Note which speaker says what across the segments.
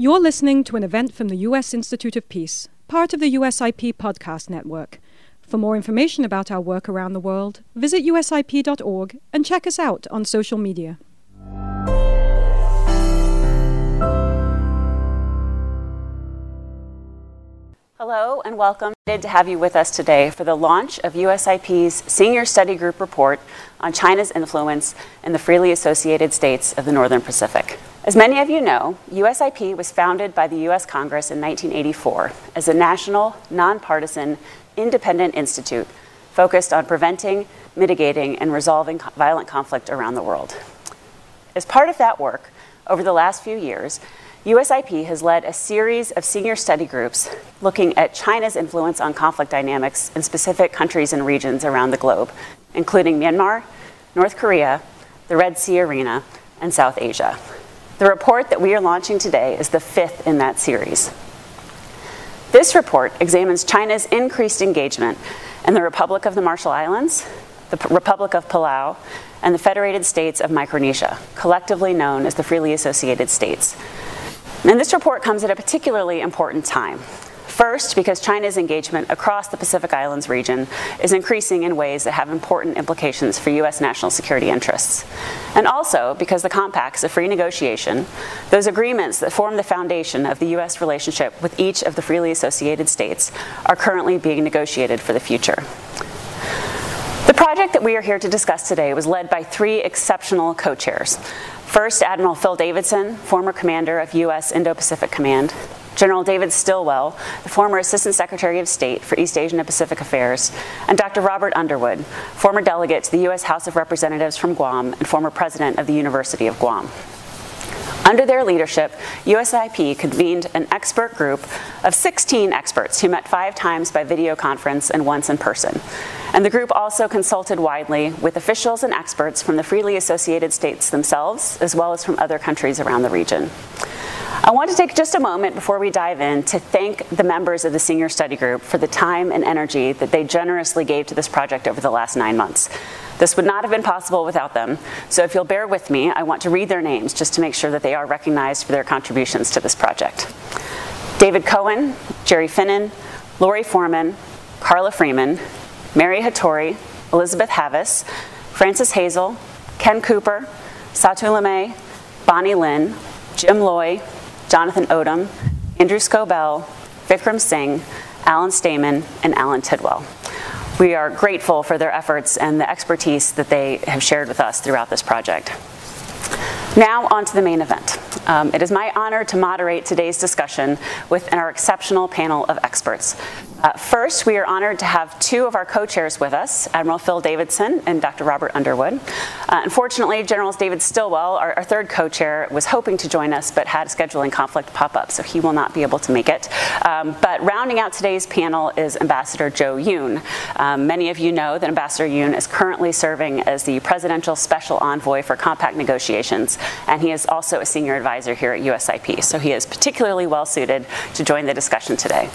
Speaker 1: You're listening to an event from the U.S. Institute of Peace, part of the USIP podcast network. For more information about our work around the world, visit usip.org and check us out on social media.
Speaker 2: Hello and welcome. Good to have you with us today for the launch of USIP's Senior Study Group report on China's influence in the freely associated states of the Northern Pacific. As many of you know, USIP was founded by the US Congress in 1984 as a national, nonpartisan, independent institute focused on preventing, mitigating, and resolving violent conflict around the world. As part of that work, over the last few years, USIP has led a series of senior study groups looking at China's influence on conflict dynamics in specific countries and regions around the globe, including Myanmar, North Korea, the Red Sea Arena, and South Asia. The report that we are launching today is the fifth in that series. This report examines China's increased engagement in the Republic of the Marshall Islands, the P- Republic of Palau, and the Federated States of Micronesia, collectively known as the Freely Associated States. And this report comes at a particularly important time. First, because China's engagement across the Pacific Islands region is increasing in ways that have important implications for U.S. national security interests. And also because the compacts of free negotiation, those agreements that form the foundation of the U.S. relationship with each of the freely associated states, are currently being negotiated for the future. The project that we are here to discuss today was led by three exceptional co chairs. First, Admiral Phil Davidson, former commander of U.S. Indo Pacific Command, General David Stilwell, the former Assistant Secretary of State for East Asian and Pacific Affairs, and Dr. Robert Underwood, former delegate to the U.S. House of Representatives from Guam and former president of the University of Guam. Under their leadership, USIP convened an expert group of 16 experts who met five times by video conference and once in person. And the group also consulted widely with officials and experts from the freely associated states themselves, as well as from other countries around the region. I want to take just a moment before we dive in to thank the members of the senior study group for the time and energy that they generously gave to this project over the last nine months. This would not have been possible without them, so if you'll bear with me, I want to read their names just to make sure that they are recognized for their contributions to this project. David Cohen, Jerry Finin, Lori Foreman, Carla Freeman, Mary Hattori, Elizabeth Havis, Francis Hezel, Ken Kuper, Satu Limaye, Bonny Lin, Jim Loy, Jonathan Odom, Andrew Scobell, Vikram Singh, Alan Stamen, and Alan Tidwell. We are grateful for their efforts and the expertise that they have shared with us throughout this project. Now, on to the main event. Um, it is my honor to moderate today's discussion with our exceptional panel of experts. Uh, first, we are honored to have two of our co chairs with us Admiral Phil Davidson and Dr. Robert Underwood. Uh, unfortunately, General David Stilwell, our, our third co chair, was hoping to join us but had a scheduling conflict pop up, so he will not be able to make it. Um, but rounding out today's panel is Ambassador Joe Yun. Um, many of you know that Ambassador Yun is currently serving as the Presidential Special Envoy for Compact Negotiations, and he is also a senior advisor here at USIP, so he is particularly well suited to join the discussion today.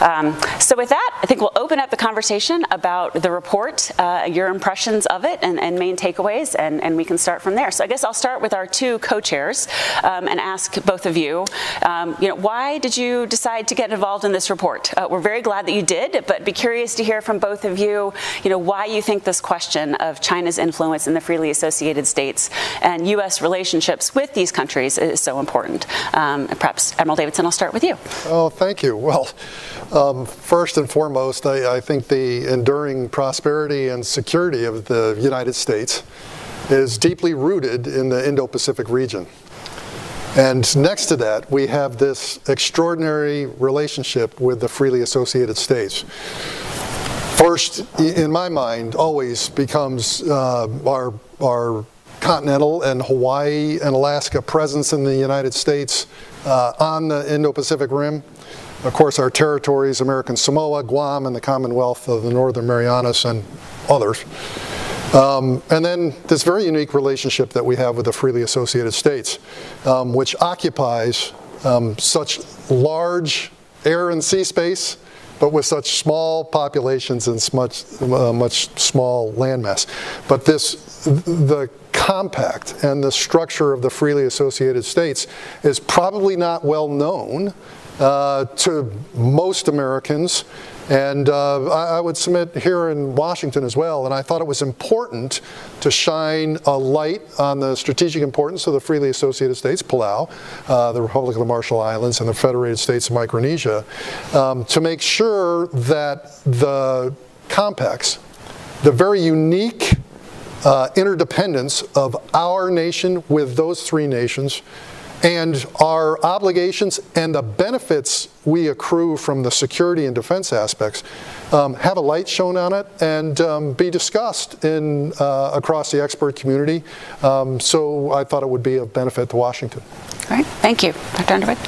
Speaker 2: Um, so, with that, I think we'll open up the conversation about the report, uh, your impressions of it, and, and main takeaways, and, and, we can start from there. So, I guess I'll start with our two co-chairs um, and ask both of you, um, you know, why did you decide to get involved in this report? Uh, we're very glad that you did, but be curious to hear from both of you, you know, why you think this question of China's influence in the freely associated states and U.S. relationships with these countries is so important. Um, perhaps, Admiral Davidson, I'll start with you.
Speaker 3: Oh, thank you. Well. First and foremost, I, I, think the enduring prosperity and security of the United States is deeply rooted in the Indo Pacific region. And next to that, we have this extraordinary relationship with the freely associated states. First, in my mind, always becomes uh, our, our continental and Hawaii and Alaska presence in the United States uh, on the Indo Pacific Rim of course, our territories, American Samoa, Guam, and the Commonwealth of the Northern Marianas and others. Um, and then this very unique relationship that we have with the freely associated states, um, which occupies um, such large air and sea space but with such small populations and much, uh, much small landmass. But this, the compact and the structure of the freely associated states is probably not well known to most Americans. And uh, I, I, would submit here in Washington as well. And I thought it was important to shine a light on the strategic importance of the freely associated states, Palau, uh, the Republic of the Marshall Islands, and the Federated States of Micronesia, um, to make sure that the compacts, the very unique uh, interdependence of our nation with those three nations and our obligations and the benefits we accrue from the security and defense aspects um, have a light shown on it and um, be discussed in, uh, across the expert community. Um, so I thought it would be of benefit to Washington.
Speaker 2: All right, thank you. Dr. Underwood?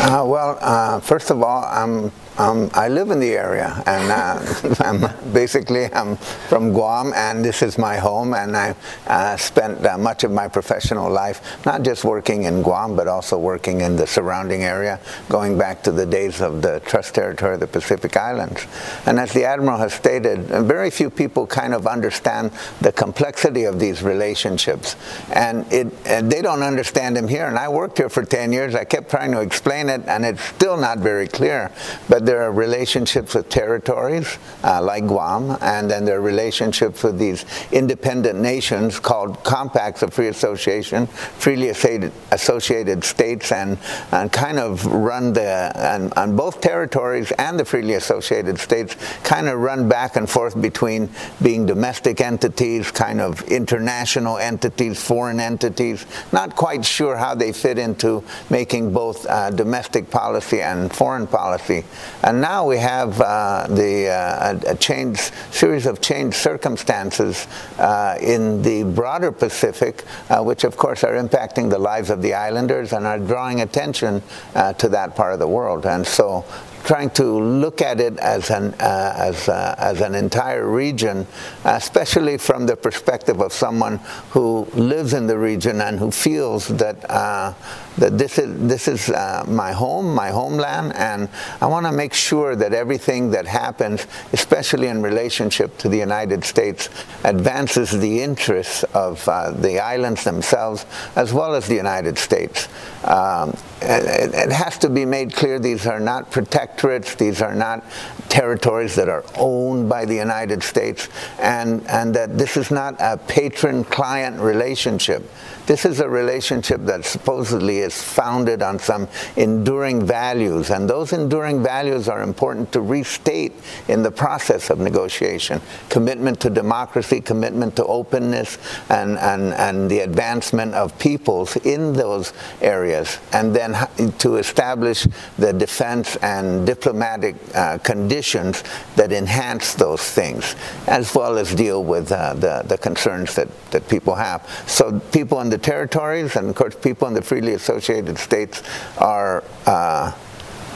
Speaker 4: Uh, well, uh, first of all, I'm um, I live in the area, and uh, I'm basically I'm from Guam, and this is my home. And I uh, spent uh, much of my professional life not just working in Guam, but also working in the surrounding area, going back to the days of the Trust Territory of the Pacific Islands. And as the admiral has stated, very few people kind of understand the complexity of these relationships, and it and they don't understand them here. And I worked here for 10 years. I kept trying to explain it, and it's still not very clear. But there are relationships with territories uh, like Guam, and then there are relationships with these independent nations called compacts of free association, freely associated states, and, and kind of run the, and, on both territories and the freely associated states, kind of run back and forth between being domestic entities, kind of international entities, foreign entities, not quite sure how they fit into making both uh, domestic policy and foreign policy. And now we have uh, the uh, a, change, series of changed circumstances uh, in the broader Pacific, uh, which of course are impacting the lives of the islanders and are drawing attention uh, to that part of the world. And so trying to look at it as an, uh, as, uh, as an entire region, especially from the perspective of someone who lives in the region and who feels that, uh, that this is, this is uh, my home, my homeland, and I want to make sure that everything that happens, especially in relationship to the United States, advances the interests of uh, the islands themselves as well as the United States. Um, it, it has to be made clear these are not protectorates, these are not territories that are owned by the United States, and, and that this is not a patron-client relationship. This is a relationship that supposedly is founded on some enduring values, and those enduring values are important to restate in the process of negotiation. Commitment to democracy, commitment to openness, and, and, and the advancement of peoples in those areas, and then to establish the defense and diplomatic uh, conditions that enhance those things, as well as deal with uh, the, the concerns that, that people have. So people in the territories and of course people in the freely associated states are uh,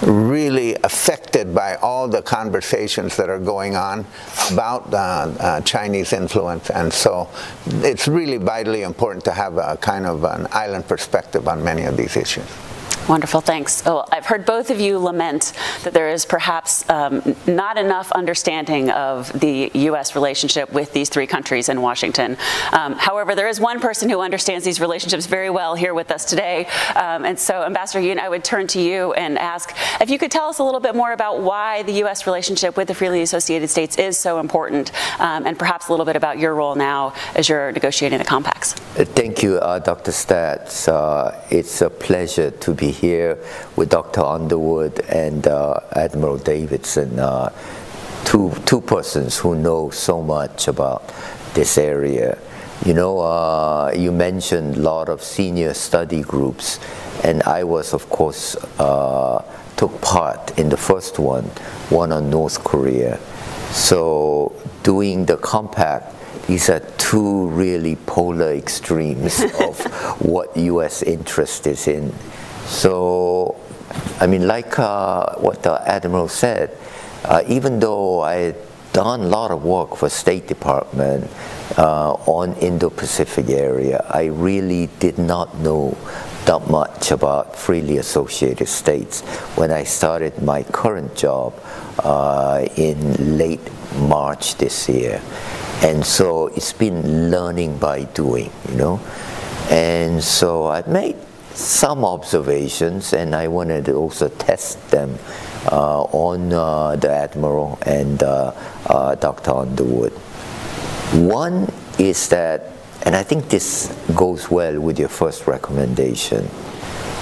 Speaker 4: really affected by all the conversations that are going on about uh, uh, Chinese influence. And so it's really vitally important to have a kind of an island perspective on many of these issues.
Speaker 2: Wonderful, thanks. Oh, I've heard both of you lament that there is perhaps um, not enough understanding of the U.S. relationship with these three countries in Washington. Um, however, there is one person who understands these relationships very well here with us today. Um, and so, Ambassador Yun, I would turn to you and ask if you could tell us a little bit more about why the U.S. relationship with the freely associated states is so important, um, and perhaps a little bit about your role now as you're negotiating the compacts.
Speaker 5: Thank you, uh, Dr. Staats. Uh, it's a pleasure to be here with Dr. Underwood and uh, Admiral Davidson, uh, two, two persons who know so much about this area. You know, uh, you mentioned a lot of senior study groups, and I was, of course, uh, took part in the first one, one on North Korea. So doing the compact, these are two really polar extremes of what U.S. interest is in. So, I mean, like uh, what the Admiral said, uh, even though I done a lot of work for State Department uh, on Indo-Pacific area, I really did not know that much about freely associated states when I started my current job uh, in late March this year. And so it's been learning by doing, you know. And so I've made some observations and I wanted to also test them uh, on uh, the Admiral and uh, uh, Dr. Underwood. One is that and I think this goes well with your first recommendation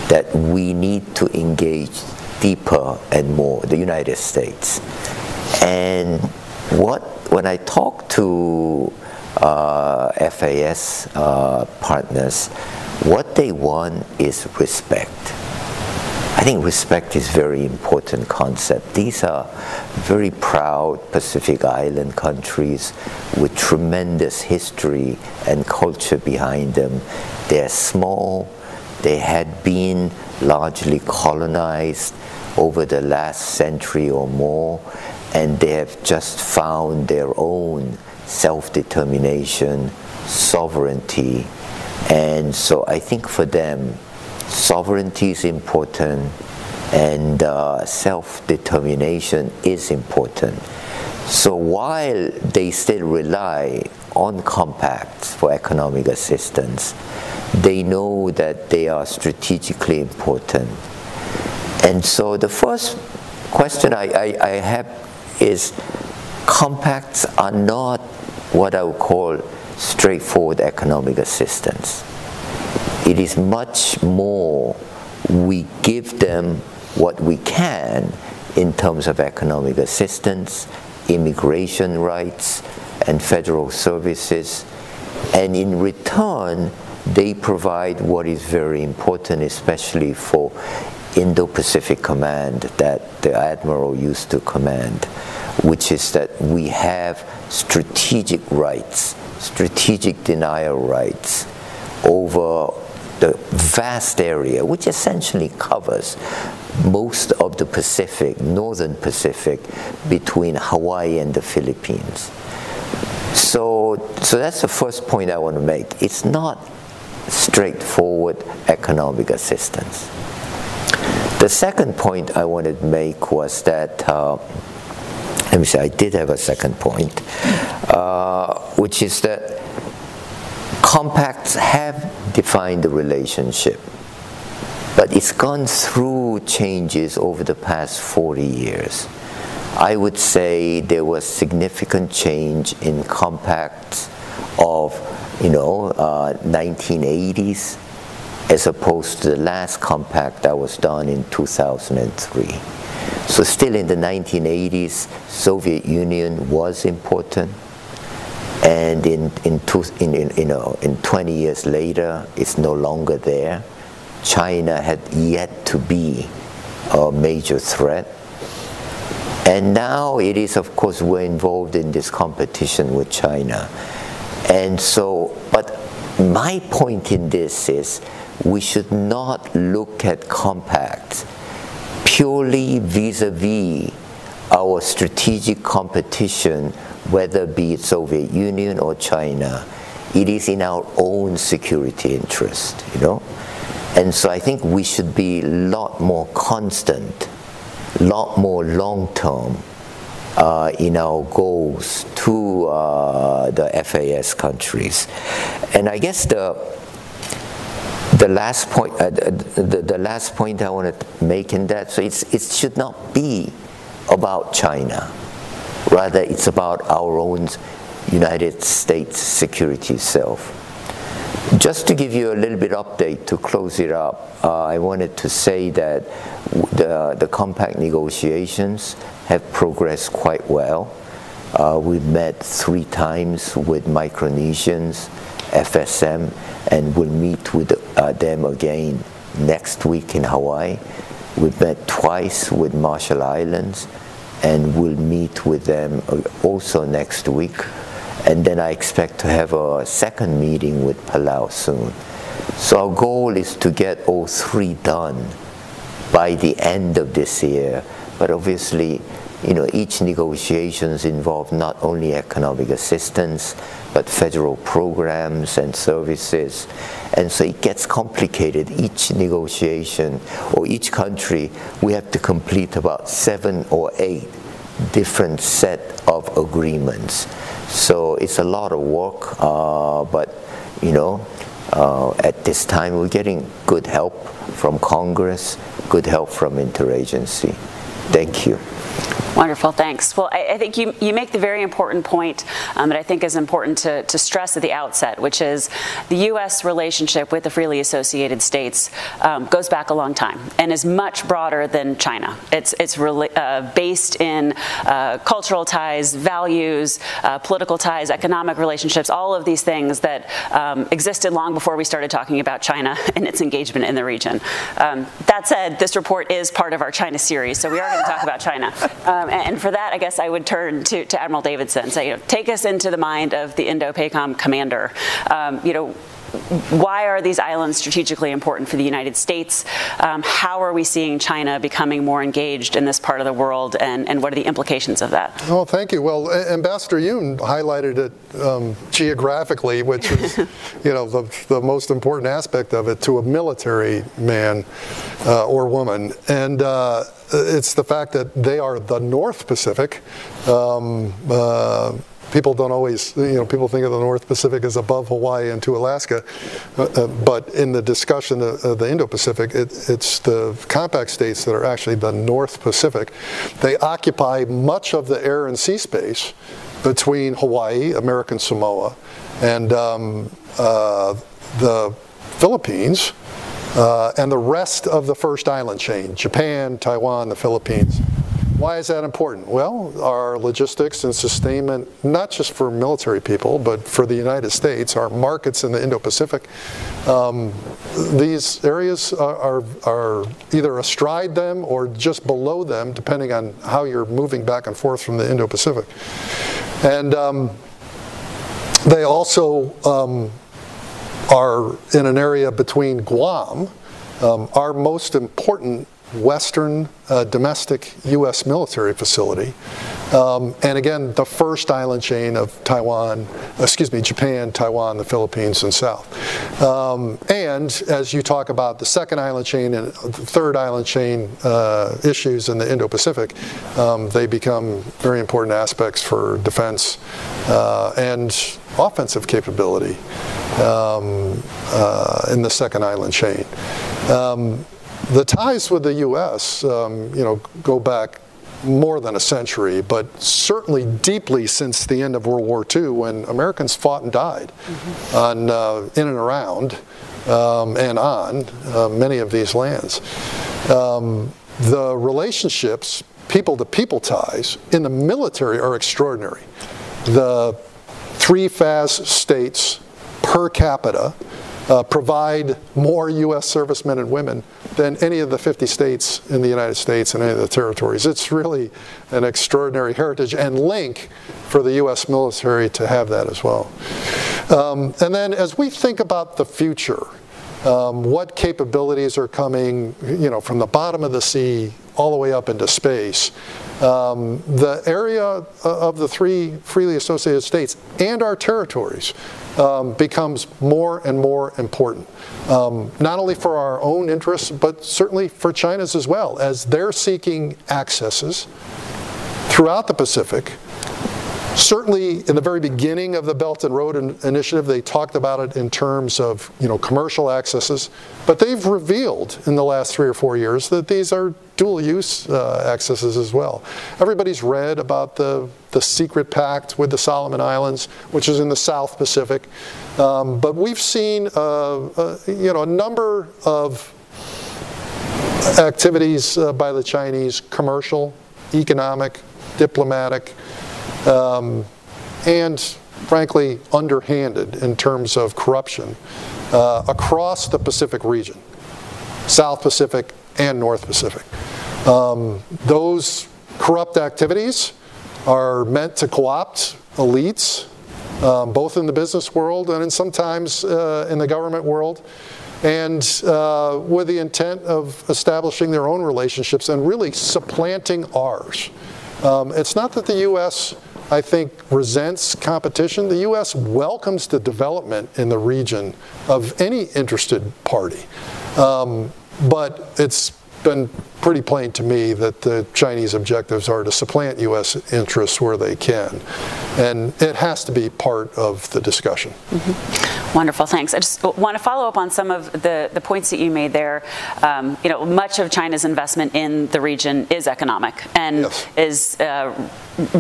Speaker 5: that we need to engage deeper and more the United States. And what when I talk to uh, FAS uh, partners, what they want is respect. I think respect is very important concept. These are very proud Pacific Island countries with tremendous history and culture behind them. They're small. They had been largely colonized over the last century or more, and they have just found their own self-determination, sovereignty, and so I think for them, sovereignty is important and uh, self determination is important. So while they still rely on compacts for economic assistance, they know that they are strategically important. And so the first question I, I, I have is compacts are not what I would call straightforward economic assistance. It is much more we give them what we can in terms of economic assistance, immigration rights, and federal services. And in return, they provide what is very important, especially for Indo Pacific Command that the Admiral used to command, which is that we have strategic rights, strategic denial rights over the vast area, which essentially covers most of the Pacific, northern Pacific, between Hawaii and the Philippines. So, so that's the first point I want to make. It's not straightforward economic assistance. The second point I wanted to make was that, uh, let me say, I did have a second point, uh, which is that compacts have defined the relationship but it's gone through changes over the past 40 years. I would say there was significant change in compacts of, you know, uh, 1980s as opposed to the last compact that was done in 2003. So still in the 1980s, Soviet Union was important. And in, in, two, in, in, you know, in 20 years later, it's no longer there. China had yet to be a major threat. And now it is, of course, we're involved in this competition with China. And so, but my point in this is we should not look at compacts purely vis a vis our strategic competition, whether be it Soviet Union or China. It is in our own security interest, you know. And so I think we should be a lot more constant, a lot more long term uh, in our goals to uh, the FAS countries. And I guess the the last point, uh, the, the, last point I want to make in that, so it's, it should not be about China. Rather, it's about our own United States security self. Just to give you a little bit update to close it up, uh, I wanted to say that the, the compact negotiations have progressed quite well. Uh, we've met three times with Micronesians, FSM, and we'll meet with uh, them again next week in Hawaii. We've met twice with Marshall Islands, and we'll meet with them uh, also next week and then I expect to have a second meeting with Palau soon. So our goal is to get all three done by the end of this year. But obviously, you know, each negotiations involve not only economic assistance, but federal programs and services. And so it gets complicated. Each negotiation or each country, we have to complete about seven or eight different set of agreements. So it's a lot of work, uh, but you know, uh, at this time we're getting good help from Congress, good help from interagency. Thank you.
Speaker 2: Wonderful, thanks. Well, I, I, think you, you make the very important point um, that I think is important to, to stress at the outset, which is the U.S. relationship with the freely associated states um, goes back a long time and is much broader than China. It's, it's really, uh, based in uh, cultural ties, values, uh, political ties, economic relationships, all of these things that um, existed long before we started talking about China and its engagement in the region. Um, that said, this report is part of our China series, so we are talk about China. Um, and for that, I guess I would turn to, to Admiral Davidson. Say, you know, take us into the mind of the Indo-PACOM commander. Um, you know, why are these islands strategically important for the United States? Um, how are we seeing China becoming more engaged in this part of the world, and, and what are the implications of that?
Speaker 3: Well, thank you. Well, Ambassador Yun highlighted it um, geographically, which is, you know, the, the most important aspect of it to a military man uh, or woman, and. Uh, it's the fact that they are the North Pacific. Um, uh, people don't always, you know, people think of the North Pacific as above Hawaii and to Alaska, uh, uh, but in the discussion of, of the Indo-Pacific, it, it's the compact states that are actually the North Pacific. They occupy much of the air and sea space between Hawaii, American Samoa, and um, uh, the Philippines, uh, and the rest of the first island chain, Japan, Taiwan, the Philippines. Why is that important? Well, our logistics and sustainment, not just for military people, but for the United States, our markets in the Indo-Pacific, um, these areas are, are, are, either astride them or just below them, depending on how you're moving back and forth from the Indo-Pacific. And um, they also um, are in an area between Guam, um, our most important Western uh, domestic U.S. military facility. Um, and again, the first island chain of Taiwan, excuse me, Japan, Taiwan, the Philippines, and South. Um, and as you talk about the second island chain and the third island chain uh, issues in the Indo Pacific, um, they become very important aspects for defense uh, and offensive capability um, uh, in the second island chain. The ties with the U.S., um, you know, go back more than a century, but certainly deeply since the end of World War II, when Americans fought and died mm-hmm. on uh, in and around um, and on uh, many of these lands. Um, the relationships, people-to-people ties in the military are extraordinary. The three FAS states per capita uh, provide more U.S. servicemen and women than any of the 50 states in the United States and any of the territories. It's really an extraordinary heritage and link for the U.S. military to have that as well. Um, and then as we think about the future, um, what capabilities are coming, you know, from the bottom of the sea all the way up into space. Um, the area of the three freely associated states and our territories um, becomes more and more important, um, not only for our own interests, but certainly for China's as well, as they're seeking accesses throughout the Pacific Certainly, in the very beginning of the Belt and Road Initiative, they talked about it in terms of you know commercial accesses, but they've revealed in the last three or four years that these are dual-use uh, accesses as well. Everybody's read about the the secret pact with the Solomon Islands, which is in the South Pacific, um, but we've seen uh, uh, you know a number of activities uh, by the Chinese, commercial, economic, diplomatic um, and frankly underhanded in terms of corruption uh, across the Pacific region, South Pacific and North Pacific. Um, those corrupt activities are meant to co-opt elites, um, both in the business world and in sometimes uh, in the government world, and uh, with the intent of establishing their own relationships and really supplanting ours Um, it's not that the U.S. I think resents competition. The U.S. welcomes the development in the region of any interested party. Um, but it's been pretty plain to me that the Chinese objectives are to supplant U.S. interests where they can. And it has to be part of the discussion.
Speaker 2: Mm-hmm. Wonderful, thanks. I just want to follow up on some of the, the points that you made there. Um, you know, much of China's investment in the region is economic and yes. is uh,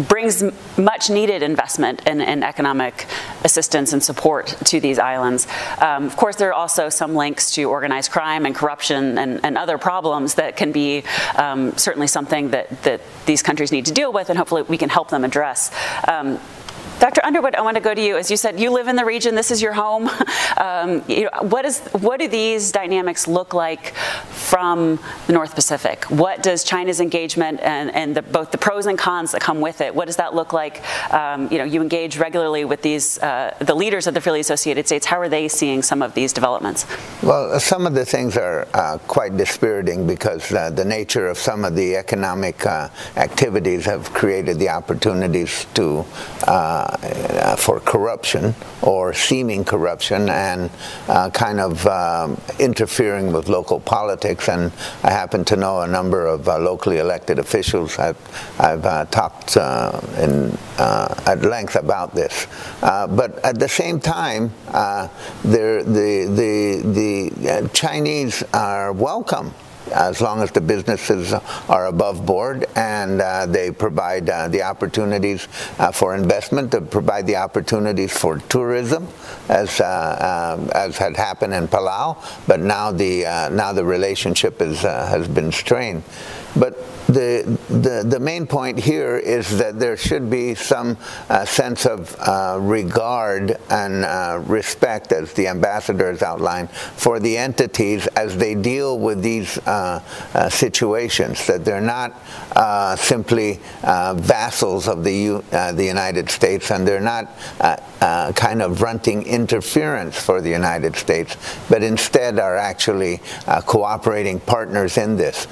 Speaker 2: brings much needed investment and, and, economic assistance and support to these islands. Um, of course, there are also some links to organized crime and corruption and, and other problems that can be um, certainly something that, that these countries need to deal with, and hopefully we can help them address. Um, Dr. Underwood, I want to go to you. As you said, you live in the region. This is your home. Um, you know, what is what do these dynamics look like from the North Pacific? What does China's engagement and, and the, both the pros and cons that come with it? What does that look like? Um, you know, you engage regularly with these uh, the leaders of the freely associated states. How are they seeing some of these developments?
Speaker 4: Well, some of the things are uh, quite dispiriting because uh, the nature of some of the economic uh, activities have created the opportunities to uh, uh, for corruption or seeming corruption and uh, kind of um, interfering with local politics. And I happen to know a number of uh, locally elected officials. I've, I've uh, talked uh, in, at length about this. but at the same time, the, the, the Chinese are welcome as long as the businesses are above board and uh, they provide uh, the opportunities uh, for investment, to provide the opportunities for tourism, as uh, um, as had happened in Palau. But now the uh, now the relationship is uh, has been strained. But the, the, the main point here is that there should be some uh, sense of uh, regard and uh, respect, as the ambassador has outlined, for the entities as they deal with these uh, uh, situations, that they're not uh, simply vassals of the, U, the United States and they're not kind of runting interference for the United States, but instead are actually cooperating partners in this.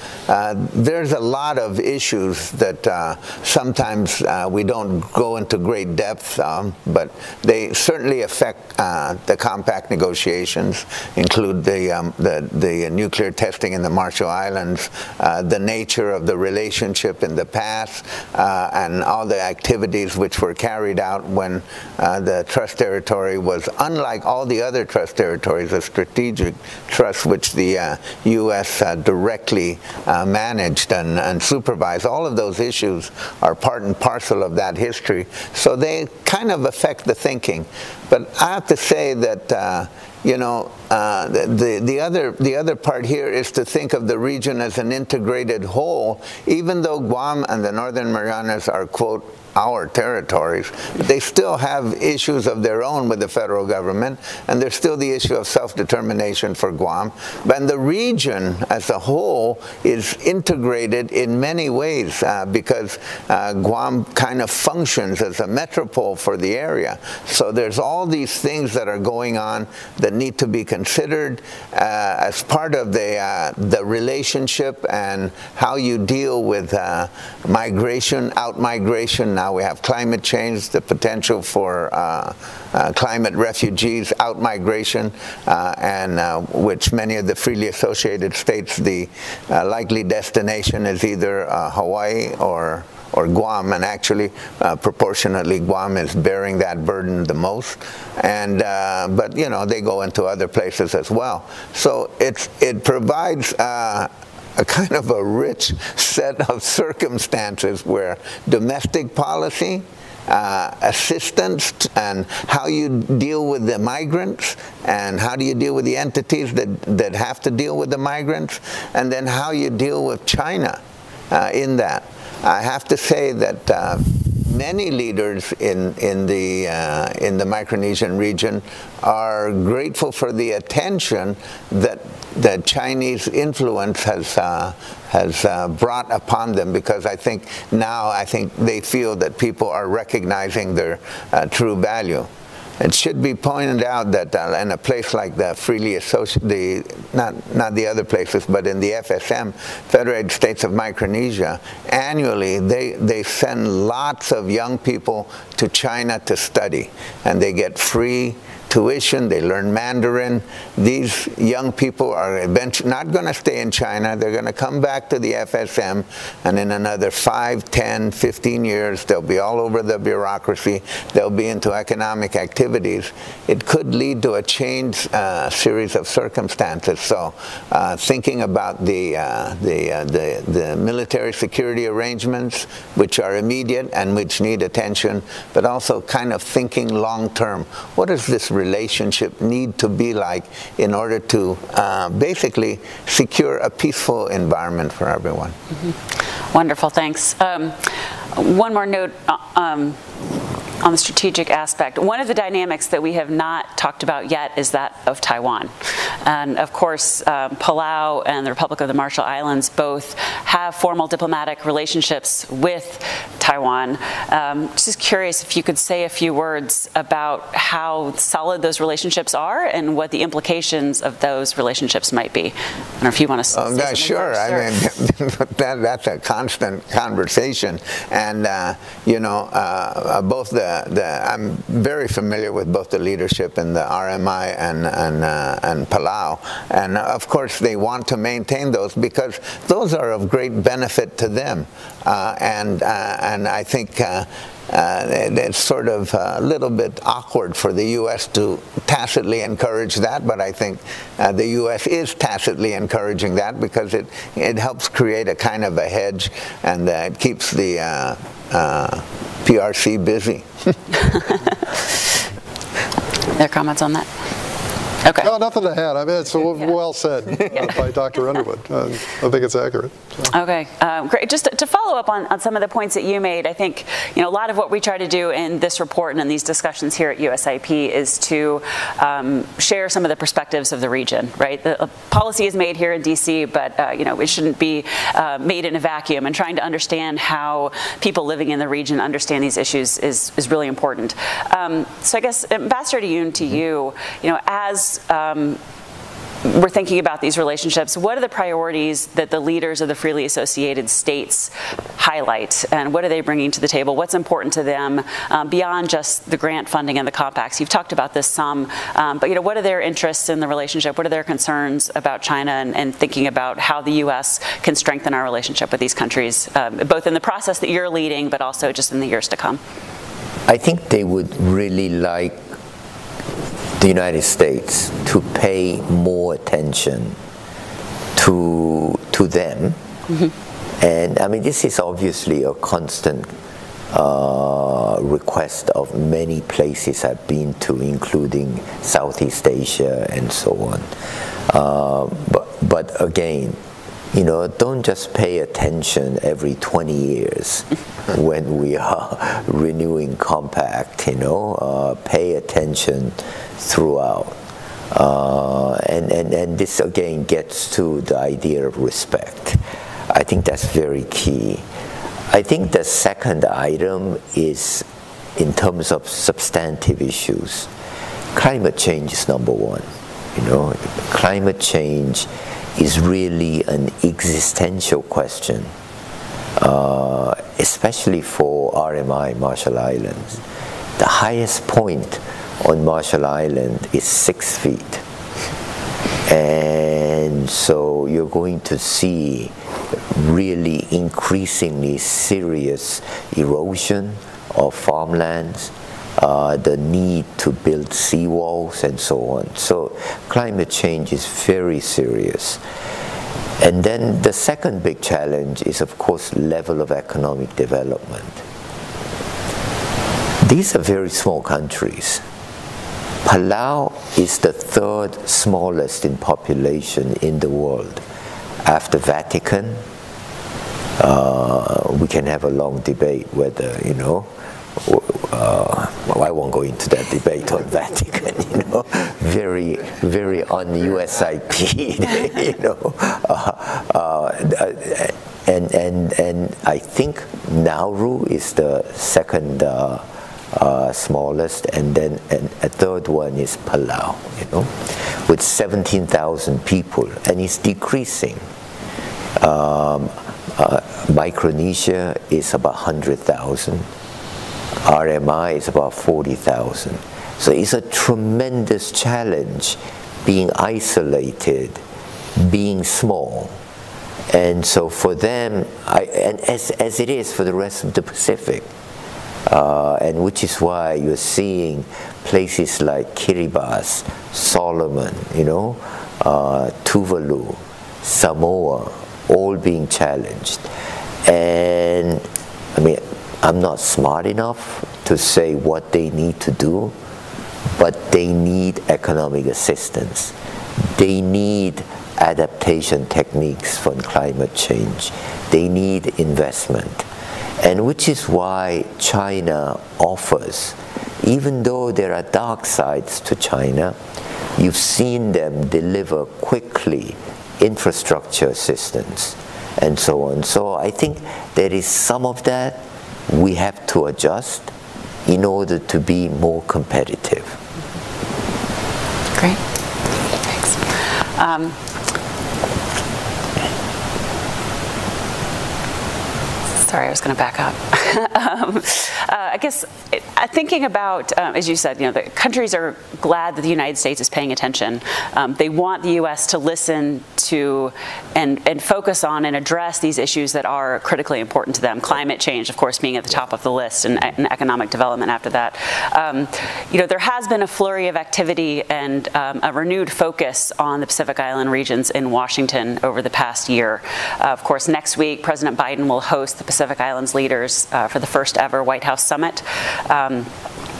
Speaker 4: there's a lot lot of issues that uh, sometimes uh, we don't go into great depth, um, but they certainly affect uh, the compact negotiations, include the, um, the, the, nuclear testing in the Marshall Islands, uh, the nature of the relationship in the past, uh, and all the activities which were carried out when the trust territory was, unlike all the other trust territories, a strategic trust which the U.S. directly managed and, and and supervise. All of those issues are part and parcel of that history. So they kind of affect the thinking. But I have to say that. Uh, you know, uh, the, the, other, the other part here is to think of the region as an integrated whole, even though Guam and the Northern Marianas are, quote, our territories. They still have issues of their own with the federal government, and there's still the issue of self-determination for Guam. But the region as a whole is integrated in many ways uh, because uh, Guam kind of functions as a metropole for the area. So there's all these things that are going on that need to be considered uh, as part of the, uh, the relationship and how you deal with uh, migration, out migration, now we have climate change, the potential for uh, uh, climate refugees, out migration, uh, and uh, which many of the freely associated states, the uh, likely destination is either Hawaii or or Guam, and actually, uh, proportionately, Guam is bearing that burden the most. And uh, but you know, they go into other places as well. So it's it provides. Uh, a kind of a rich set of circumstances where domestic policy, uh, assistance and how you deal with the migrants and how do you deal with the entities that, that have to deal with the migrants and then how you deal with China uh, in that. I have to say that uh, many leaders in, in, the, uh, in the Micronesian region are grateful for the attention that, that Chinese influence has, uh, has uh, brought upon them because I think now I think they feel that people are recognizing their uh, true value. It should be pointed out that uh, in a place like the freely associated, the, not, not the other places, but in the FSM, Federated States of Micronesia, annually they, they send lots of young people to China to study, and they get free tuition, they learn Mandarin. These young people are eventually not going to stay in China. They're going to come back to the FSM, and in another 5, 10, 15 years, they'll be all over the bureaucracy. They'll be into economic activities. It could lead to a changed uh, series of circumstances. So, uh, thinking about the, uh, the, uh, the, the military security arrangements, which are immediate and which need attention, but also kind of thinking long term. What is this relationship need to be like in order to uh, basically secure a peaceful environment for everyone.
Speaker 2: Mm-hmm. Wonderful, thanks. Um, one more note. Uh, um, on the strategic aspect. One of the dynamics that we have not talked about yet is that of Taiwan. And of course, um, Palau and the Republic of the Marshall Islands both have formal diplomatic relationships with Taiwan. Um, just curious if you could say a few words about how solid those relationships are and what the implications of those relationships might be. I don't know if you want to.
Speaker 4: Oh, yeah, sure. I mean, that, that's a constant conversation, and uh, you know, uh, both the the, I'm very familiar with both the leadership in the RMI and and, uh, and Palau, and uh, of course they want to maintain those because those are of great benefit to them, uh, and uh, and I think. Uh, uh, it's sort of a little bit awkward for the U.S. to tacitly encourage that, but I think uh, the U.S. is tacitly encouraging that because it, it helps create a kind of a hedge and uh, it keeps the Uh, PRC busy.
Speaker 2: Their comments on that?
Speaker 3: Okay. No, nothing to add. I mean, it's yeah. well said by Dr. Underwood. Uh, I think it's accurate.
Speaker 2: So. Okay, um, great. Just to, to, follow up on, on some of the points that you made, I think you know a lot of what we try to do in this report and in these discussions here at USIP is to um, share some of the perspectives of the region. Right, the uh, policy is made here in DC, but uh, you know it shouldn't be uh, made in a vacuum. And trying to understand how people living in the region understand these issues is is really important. Um, so I guess Ambassador Yun, to you, you know, as um, we're thinking about these relationships, what are the priorities that the leaders of the freely associated states highlight, and what are they bringing to the table? What's important to them um, beyond just the grant funding and the compacts? You've talked about this some, um, but you know, what are their interests in the relationship? What are their concerns about China, and, and thinking about how the U.S. can strengthen our relationship with these countries, um, both in the process that you're leading, but also just in the years to come?
Speaker 5: I think they would really like the United States to pay more attention to to them. Mm-hmm. And I mean, this is obviously a constant uh, request of many places I've been to, including Southeast Asia and so on. Uh, but, but again, you know, don't just pay attention every 20 years when we are renewing compact, you know, uh, pay attention throughout. Uh, and, and, and this again gets to the idea of respect. I think that's very key. I think the second item is in terms of substantive issues. Climate change is number one. You know, climate change is really an existential question, uh, especially for RMI, Marshall Islands. The highest point on Marshall Island is six feet. And so you're going to see really increasingly serious erosion of farmlands, uh, the need to build seawalls and so on. So climate change is very serious. And then the second big challenge is, of course, level of economic development. These are very small countries. Palau is the third smallest in population in the world after Vatican. Uh, we can have a long debate whether, you know, uh, well, I won't go into that debate on Vatican, you know, very, very un-USIP, you know. Uh, uh, and, and, and I think Nauru is the second uh, uh, smallest, and then and a third one is Palau, you know, with 17,000 people, and it's decreasing. Um, uh, Micronesia is about 100,000. RMI is about 40,000. So it's a tremendous challenge being isolated, being small. And so for them, I, and as, as it is for the rest of the Pacific, uh, and which is why you're seeing places like Kiribati, Solomon, you know, uh, Tuvalu, Samoa, all being challenged. And I mean, I'm not smart enough to say what they need to do, but they need economic assistance. They need adaptation techniques from climate change. They need investment. And which is why China offers, even though there are dark sides to China, you've seen them deliver quickly infrastructure assistance and so on. So I think there is some of that we have to adjust in order to be more competitive.
Speaker 2: Great. Thanks. Um, sorry, I was going to back up. um, uh, I guess it, uh, thinking about, um, as you said, you know, the countries are glad that the United States is paying attention. Um, they want the U.S. to listen to and, and focus on and address these issues that are critically important to them. Climate change, of course, being at the top of the list, and, and economic development after that. Um, you know, there has been a flurry of activity and um, a renewed focus on the Pacific Island regions in Washington over the past year. Uh, of course, next week, President Biden will host the Pacific Islands leaders uh, for the first ever White House summit. Um,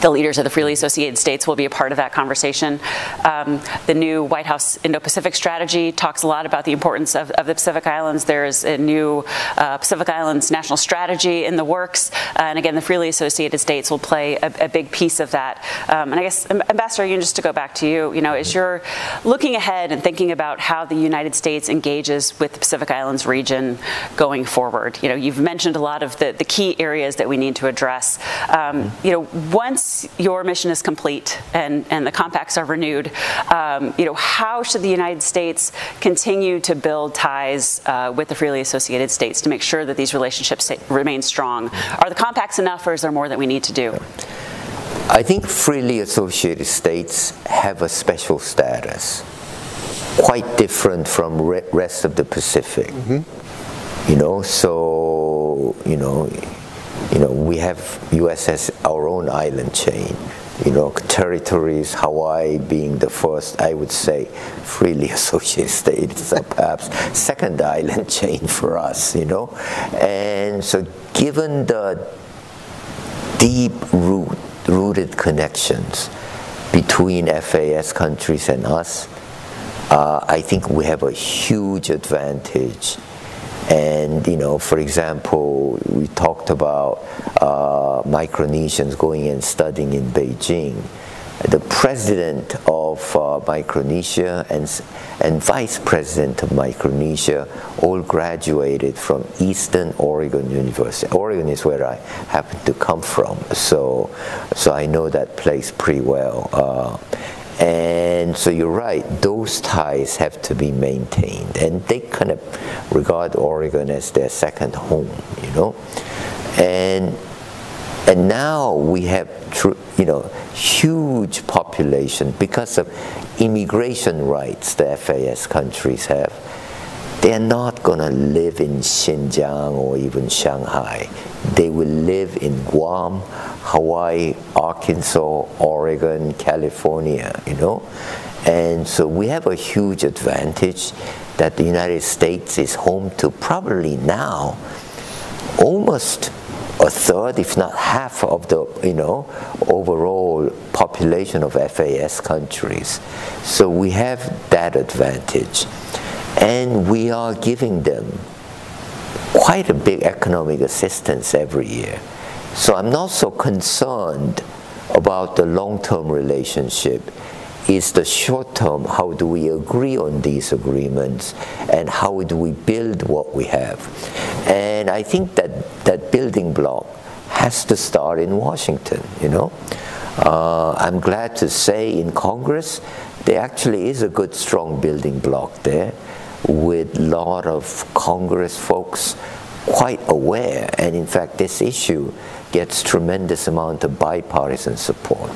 Speaker 2: the leaders of the freely associated states will be a part of that conversation. Um, the new White House Indo Pacific strategy talks a lot about the importance of, of the Pacific Islands. There's a new uh, Pacific Islands national strategy in the works. Uh, and again, the freely associated states will play a, a big piece of that. Um, and I guess, Ambassador just to go back to you, you know, as you're looking ahead and thinking about how the United States engages with the Pacific Islands region going forward, you know, you've mentioned a lot of the, the key areas that we need to address. Um, you know, once your mission is complete and, and the compacts are renewed, um, you know, how should the United States continue to build ties uh, with the freely associated states to make sure that these relationships remain strong? Are the compacts enough or is there more that we need to do?
Speaker 5: I think freely associated states have a special status, quite different from re- rest of the Pacific. Mm-hmm. You know, so you know, you know, we have U.S. has our own island chain. You know, territories, Hawaii being the first, I would say, freely associated state. Perhaps second island chain for us. You know, and so given the deep root, rooted connections between FAS countries and us, uh, I think we have a huge advantage and, you know, for example, we talked about uh, Micronesians going and studying in Beijing. The president of uh, Micronesia and, and vice president of Micronesia all graduated from Eastern Oregon University. Oregon is where I happen to come from, so, so I know that place pretty well. Uh, and so you're right, those ties have to be maintained. And they kind of regard Oregon as their second home, you know. And and now we have, you know, huge population because of immigration rights the FAS countries have. They're not going to live in Xinjiang or even Shanghai. They will live in Guam, Hawaii, Arkansas, Oregon, California, you know. And so we have a huge advantage that the United States is home to probably now almost a third, if not half of the, you know, overall population of FAS countries. So we have that advantage. And we are giving them quite a big economic assistance every year. So I'm not so concerned about the long-term relationship. It's the short term, how do we agree on these agreements and how do we build what we have? And I think that that building block has to start in Washington, you know. Uh, I'm glad to say in Congress, there actually is a good, strong building block there with a lot of Congress folks quite aware, and in fact, this issue gets tremendous amount of bipartisan support.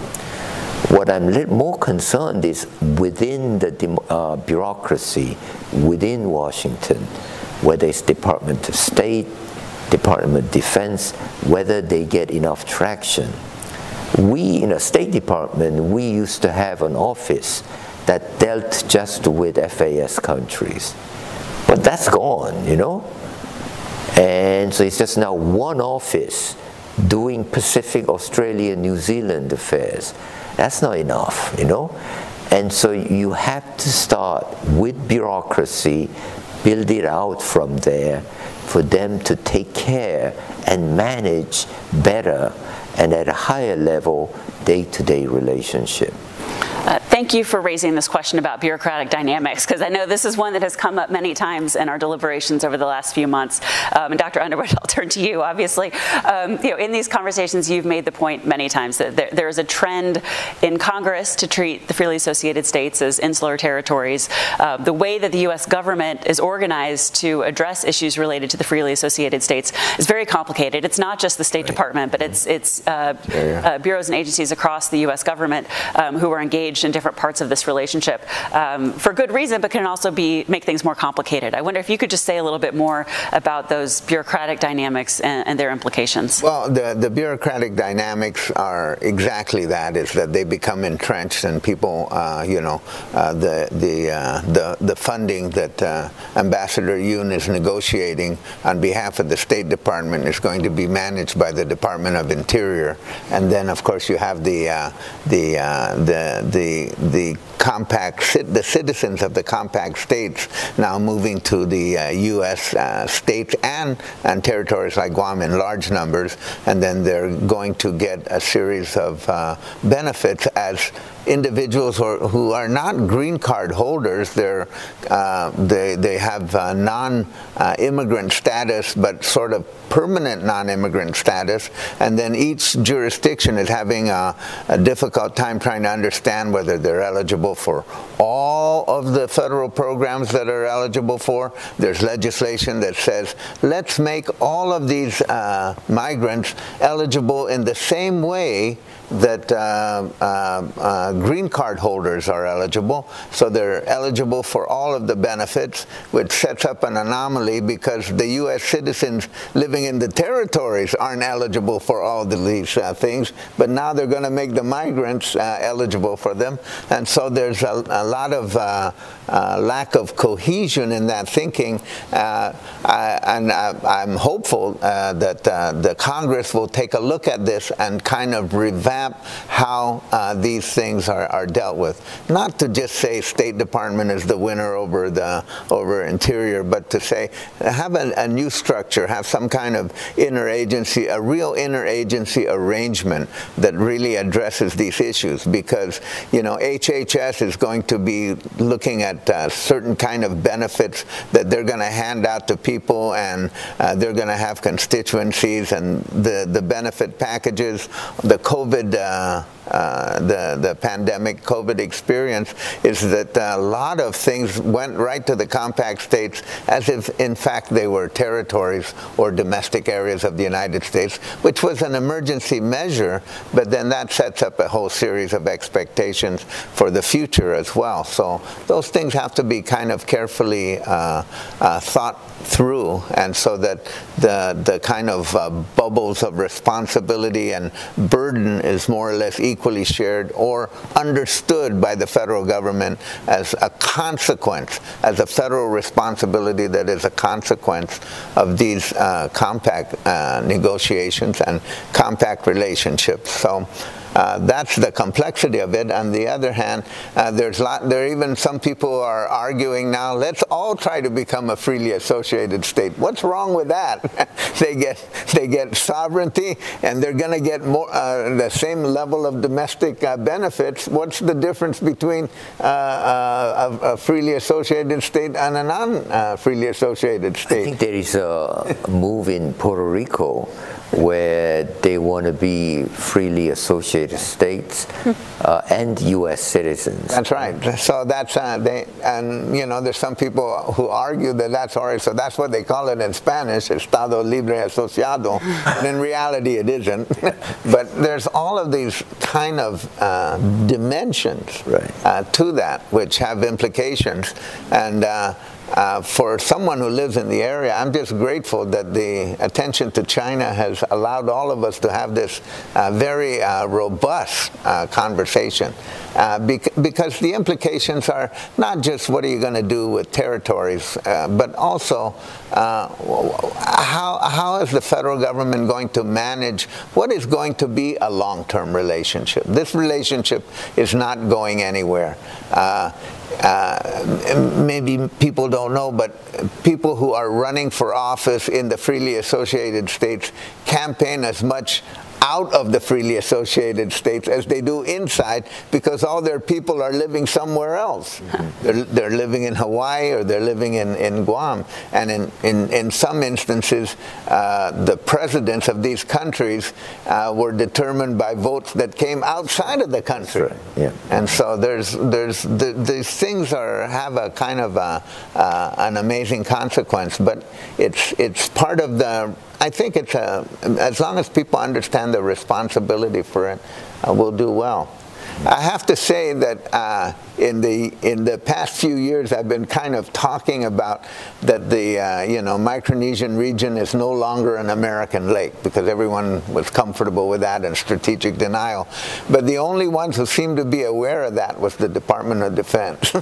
Speaker 5: What I'm more concerned is within the uh, bureaucracy, within Washington, whether it's Department of State, Department of Defense, whether they get enough traction. We, in the State Department, we used to have an office that dealt just with FAS countries. But that's gone, you know? And so it's just now one office doing Pacific, Australia, New Zealand affairs. That's not enough, you know? And so you have to start with bureaucracy, build it out from there for them to take care and manage better and at a higher level day to day relationship.
Speaker 2: Uh, thank you for raising this question about bureaucratic dynamics, because I know this is one that has come up many times in our deliberations over the last few months. Um, and Dr. Underwood, I'll turn to you. Obviously, um, you know, in these conversations, you've made the point many times that there, there is a trend in Congress to treat the freely associated states as insular territories. Uh, the way that the U.S. government is organized to address issues related to the freely associated states is very complicated. It's not just the State right. Department, but it's it's uh, yeah, yeah. Uh, bureaus and agencies across the U.S. government um, who are engaged engaged in different parts of this relationship um, for good reason, but can also be make things more complicated. I wonder if you could just say a little bit more about those bureaucratic dynamics and, and their implications.
Speaker 4: Well, the, the bureaucratic dynamics are exactly that: is that they become entrenched, and people, uh, you know, uh, the the uh, the the funding that uh, Ambassador Yun is negotiating on behalf of the State Department is going to be managed by the Department of Interior, and then of course you have the uh, the uh, the the the compact the citizens of the compact states now moving to the uh, U.S. Uh, states and and territories like Guam in large numbers, and then they're going to get a series of uh, benefits as individuals who, who are not green card holders. They're, uh, they, they have uh, non-immigrant status, but sort of permanent non-immigrant status. And then each jurisdiction is having a, a difficult time trying to understand whether they're eligible for all of the federal programs that are eligible for. There's legislation that says, let's make all of these uh, migrants eligible in the same way that uh, uh, uh, green card holders are eligible. So they're eligible for all of the benefits, which sets up an anomaly because the U.S. citizens living in the territories aren't eligible for all these uh, things, but now they're going to make the migrants uh, eligible for them. And so there's a, a lot of lack of cohesion in that thinking. I, and I, am hopeful that the Congress will take a look at this and kind of revamp how uh, these things are, are dealt with. Not to just say State Department is the winner over the over Interior, but to say have a, a new structure, have some kind of interagency, a real interagency arrangement that really addresses these issues. Because you know HHS is going to be looking at uh, certain kind of benefits that they're going to hand out to people, and uh, they're going to have constituencies and the the benefit packages, the COVID uh, uh, the, the pandemic COVID experience is that a lot of things went right to the compact states as if, in fact, they were territories or domestic areas of the United States, which was an emergency measure, but then that sets up a whole series of expectations for the future as well. So those things have to be kind of carefully uh, uh, thought through, and so that the, the kind of uh, bubbles of responsibility and burden is more or less equally shared or understood by the federal government as a consequence, as a federal responsibility that is a consequence of these uh, compact uh, negotiations and compact relationships. So uh, that's the complexity of it. On the other hand, uh, there's lot, there are even some people are arguing now, let's all try to become a freely associated state. What's wrong with that? they get they get sovereignty and they're going to get more uh, the same level of domestic uh, benefits. What's the difference between uh, a, a, freely associated state and a non-freely associated state? I
Speaker 5: think there is a move in Puerto Rico where they want to be freely associated states uh, and U.S. citizens.
Speaker 4: That's right. So that's uh, they, and you know, there's some people who argue that that's already. So that's what they call it in Spanish, Estado Libre Asociado. but in reality, it isn't. but there's all of these kind of uh, dimensions
Speaker 5: right.
Speaker 4: Uh, to that, which have implications, and uh, for someone who lives in the area, I'm just grateful that the attention to China has allowed all of us to have this uh, very uh, robust uh, conversation. Uh, bec because the implications are not just what are you going to do with territories, but also how, how is the federal government going to manage what is going to be a long-term relationship? This relationship is not going anywhere. Uh, maybe people don't know, but people who are running for office in the freely associated states campaign as much out of the freely associated states as they do inside because all their people are living somewhere else. They're, they're living in Hawaii or they're living in, in Guam. And in, in, in some instances, uh, the presidents of these countries uh, were determined by votes that came outside of the country.
Speaker 5: Right. Yeah.
Speaker 4: And so there's, there's, the, these things are, have a kind of a, uh, an amazing consequence, but it's, it's part of the I think it's a, as long as people understand the responsibility for it, uh, we'll do well. I have to say that uh, in the in the past few years, I've been kind of talking about that the uh, you know Micronesian region is no longer an American lake because everyone was comfortable with that and strategic denial. But the only ones who seemed to be aware of that was the Department of Defense. so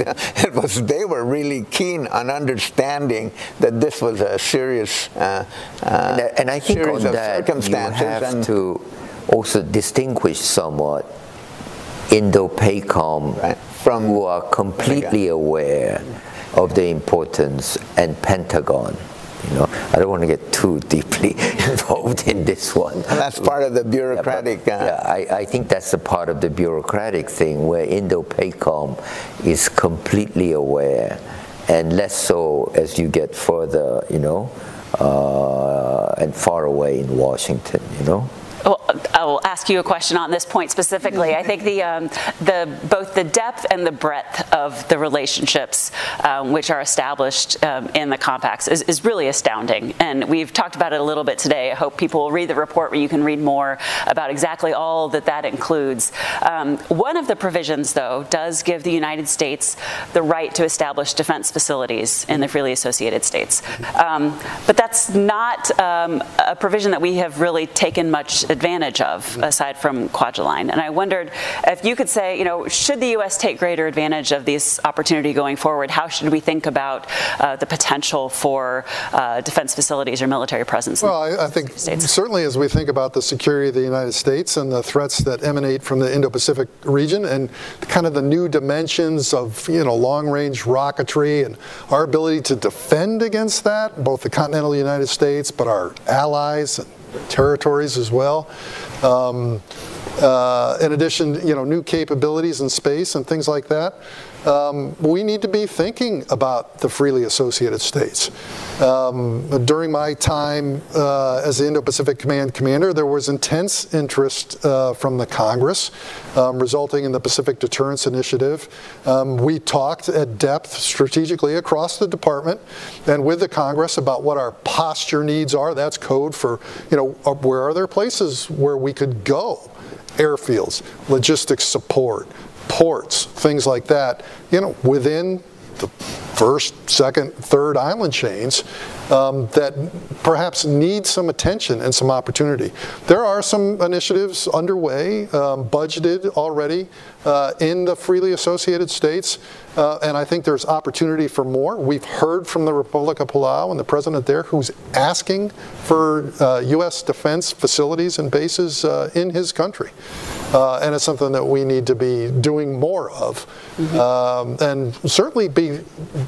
Speaker 4: it was they were really keen on understanding that this was a serious uh,
Speaker 5: and, and, I think on that you have and, to also distinguish somewhat Indo-PACOM right. from who are completely aware of the importance and Pentagon. You know, I don't want to get too deeply involved in this one.
Speaker 4: And that's part of the bureaucratic.
Speaker 5: Yeah, but, uh, yeah I, I, think that's a part of the bureaucratic thing where Indo-PACOM is completely aware, and less so as you get further, you know, uh, and far away in Washington. You know.
Speaker 2: I will ask you a question on this point specifically. I think the, um, the both the depth and the breadth of the relationships um, which are established um, in the compacts is, is, really astounding. And we've talked about it a little bit today. I hope people will read the report where you can read more about exactly all that that includes. Um, one of the provisions, though, does give the United States the right to establish defense facilities in the freely associated states. Um, but that's not um, a provision that we have really taken much advantage of aside from Kwajalein. And I wondered if you could say, you know, should the U.S. take greater advantage of this opportunity going forward? How should we think about uh, the potential for uh, defense facilities or military presence?
Speaker 3: Well, I, I think States? certainly as we think about the security of the United States and the threats that emanate from the Indo-Pacific region and kind of the new dimensions of, you know, long-range rocketry and our ability to defend against that, both the continental United States, but our allies and territories as well. Um, uh, in addition, you know, new capabilities in space and things like that um, we need to be thinking about the freely associated states. Um, during my time uh, as the Indo-Pacific Command commander, there was intense interest uh, from the Congress, um, resulting in the Pacific Deterrence Initiative. Um, we talked at depth strategically across the department and with the Congress about what our posture needs are. That's code for, you know, uh, where are there places where we could go? Airfields, logistics support, ports, things like that, you know, within the first, second, third island chains um, that perhaps need some attention and some opportunity. There are some initiatives underway, um, budgeted already uh, in the freely associated states, uh, and I think there's opportunity for more. We've heard from the Republic of Palau and the president there who's asking for uh, U.S. defense facilities and bases uh, in his country. Uh, and it's something that we need to be doing more of, mm-hmm. um, and certainly be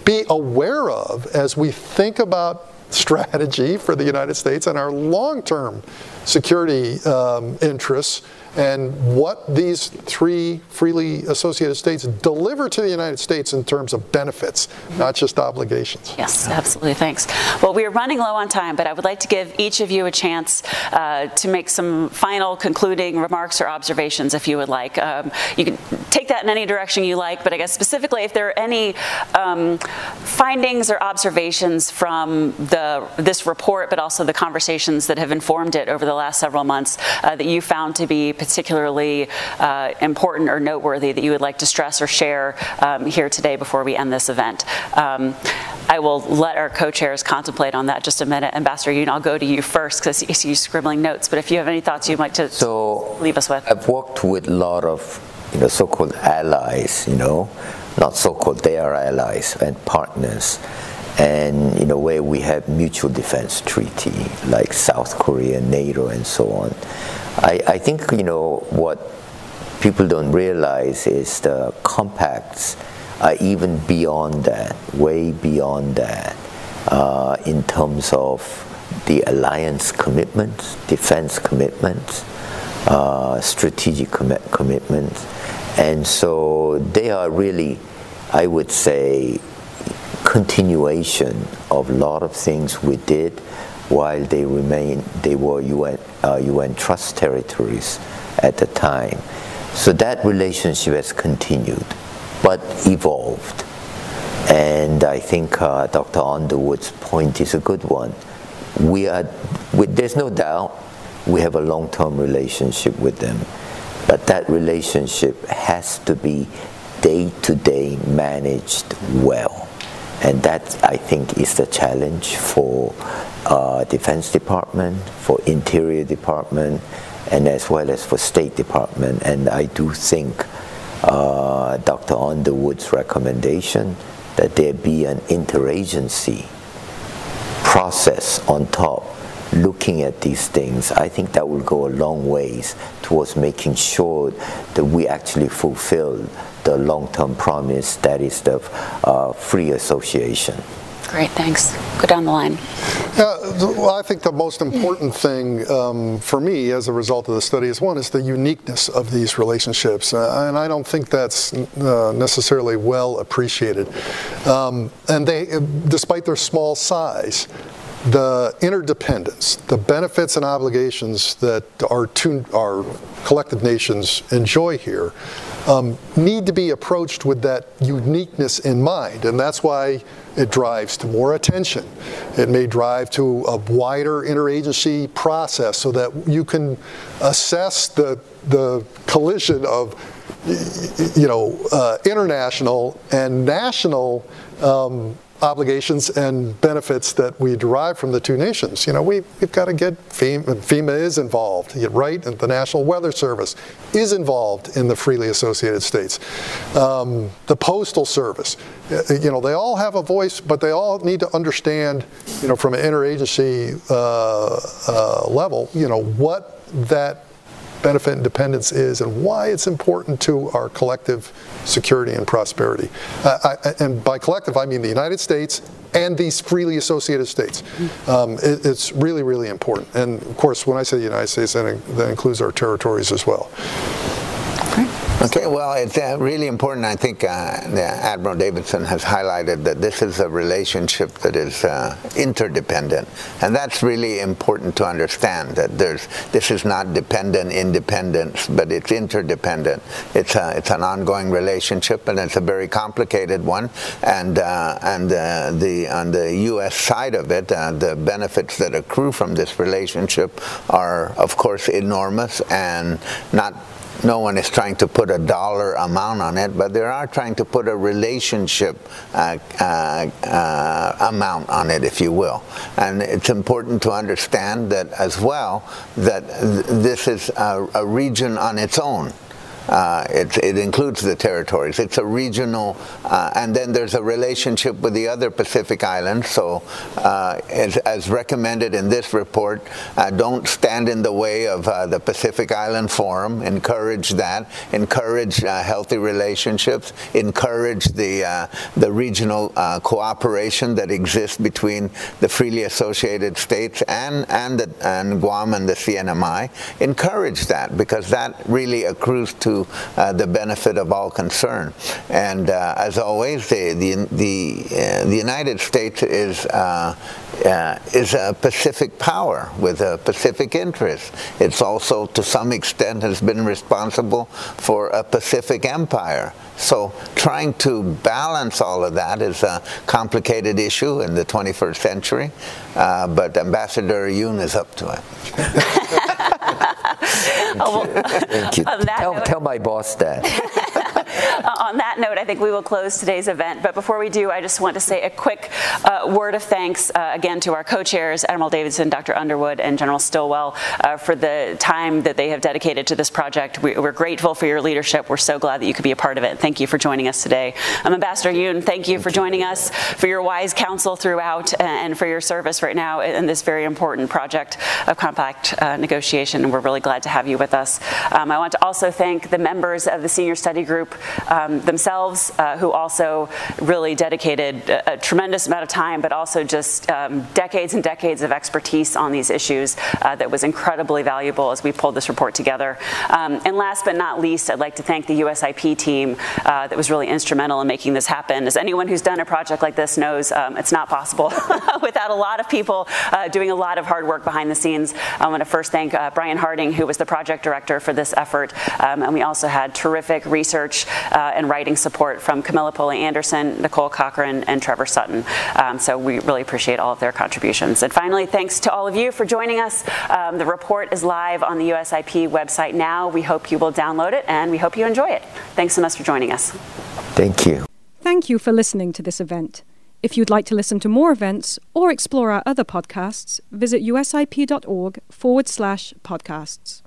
Speaker 3: be aware of as we think about strategy for the United States and our long-term security um, interests and what these three freely associated states deliver to the United States in terms of benefits, not just obligations.
Speaker 2: Yes, absolutely. Thanks. Well, we are running low on time, but I would like to give each of you a chance uh, to make some final concluding remarks or observations if you would like. Um, you can take that in any direction you like, but I guess specifically if there are any um, findings or observations from the this report, but also the conversations that have informed it over the last several months uh, that you found to be particularly uh, important or noteworthy that you would like to stress or share um, here today before we end this event? Um, I will let our co-chairs contemplate on that just a minute. Ambassador Yun, I'll go to you first because I see you scribbling notes. But if you have any thoughts you'd like to
Speaker 5: so
Speaker 2: leave us with.
Speaker 5: I've worked with a lot of you know, so-called allies, you know, not so-called, they are allies and partners and in a way we have mutual defense treaty like South Korea, NATO, and so on. I, I think you know what people don't realize is the compacts are even beyond that, way beyond that, uh, in terms of the alliance commitments, defense commitments, uh, strategic com- commitments, and so they are really, I would say, continuation of a lot of things we did while they remain they were UN, uh, UN trust territories at the time. So that relationship has continued, but evolved. And I think uh, Dr. Underwood's point is a good one. We are, we, there's no doubt we have a long-term relationship with them, but that relationship has to be day-to-day managed well. And that, I think, is the challenge for uh, Defense Department, for Interior Department, and as well as for State Department. And I do think uh, Dr. Underwood's recommendation that there be an interagency process on top looking at these things, I think that will go a long ways towards making sure that we actually fulfill the long-term promise that is the uh, free association.
Speaker 2: Great, thanks. Go down the line.
Speaker 3: Yeah, well, I think the most important thing um, for me as a result of the study is one is the uniqueness of these relationships, uh, and I don't think that's uh, necessarily well appreciated. Um, and they, despite their small size, the interdependence, the benefits and obligations that our, two, our collective nations enjoy here um, need to be approached with that uniqueness in mind. And that's why it drives to more attention. It may drive to a wider interagency process so that you can assess the, the collision of you know, uh, international and national um, obligations and benefits that we derive from the two nations. You know, we, we've got to get FEMA, FEMA is involved, right? And the National Weather Service is involved in the freely associated states. Um, the Postal Service, uh, you know, they all have a voice, but they all need to understand, you know, from an interagency uh, uh, level, you know, what that benefit and dependence is and why it's important to our collective security and prosperity. Uh, I, and by collective, I mean the United States and these freely associated states. Um, it, it's really, really important. And of course, when I say the United States, that includes our territories as well.
Speaker 4: Okay, well, it's uh, really important. I think uh, Admiral Davidson has highlighted that this is a relationship that is uh, interdependent, and that's really important to understand. That there's this is not dependent independence, but it's interdependent. It's a, it's an ongoing relationship, and it's a very complicated one. And uh, and uh, the on the U.S. side of it, uh, the benefits that accrue from this relationship are, of course, enormous and not no one is trying to put a dollar amount on it, but they are trying to put a relationship uh, uh, uh, amount on it, if you will. And it's important to understand that as well that th- this is a, a region on its own. Uh, it, it, includes the territories. It's a regional, uh, and then there's a relationship with the other Pacific islands. So, uh, as, as, recommended in this report, uh, don't stand in the way of uh, the Pacific Island Forum. Encourage that. Encourage uh, healthy relationships. Encourage the the regional cooperation that exists between the freely associated states and and, the, and Guam and the CNMI. Encourage that because that really accrues to uh, the benefit of all concerned. And uh, as always, the the the, uh, the United States is uh, uh, is a Pacific power with a Pacific interest. It's also, to some extent, has been responsible for a Pacific empire. So trying to balance all of that is a complicated issue in the 21st century, uh, but Ambassador Yun is up to it.
Speaker 5: oh, well, Thank you. Tell, note, tell my boss that.
Speaker 2: on that note, I think we will close today's event. But before we do, I just want to say a quick uh, word of thanks uh, again to our co-chairs, Admiral Davidson, Dr. Underwood, and General Stilwell, uh, for the time that they have dedicated to this project. We, are grateful for your leadership. We're so glad that you could be a part of it. Thank you for joining us today. Um, Ambassador Yun, thank you for joining us, for your wise counsel throughout, and for your service right now in this very important project of compact uh, negotiation. And we're really glad to have you with us. Um, I want to also thank the members of the senior study group um, themselves, uh, who also really dedicated a, a, tremendous amount of time, but also just um, decades and decades of expertise on these issues uh, that was incredibly valuable as we pulled this report together. Um, and last but not least, I'd like to thank the USIP team uh, that was really instrumental in making this happen. As anyone who's done a project like this knows, um, it's not possible without a lot of people uh, doing a lot of hard work behind the scenes. I want to first thank uh, Brian Harding, who was the project director for this effort, um, and we also had terrific research uh, and writing support from Camilla Pohle-Anderson, Nicole Cochran, and Trevor Sutton. Um, so we really appreciate all of their contributions. And finally, thanks to all of you for joining us. Um, the report is live on the USIP website now. We hope you will download it and we hope you enjoy it. Thanks so much for joining us.
Speaker 5: Thank you.
Speaker 1: Thank you for listening to this event. If you'd like to listen to more events or explore our other podcasts, visit usip.org forward slash podcasts.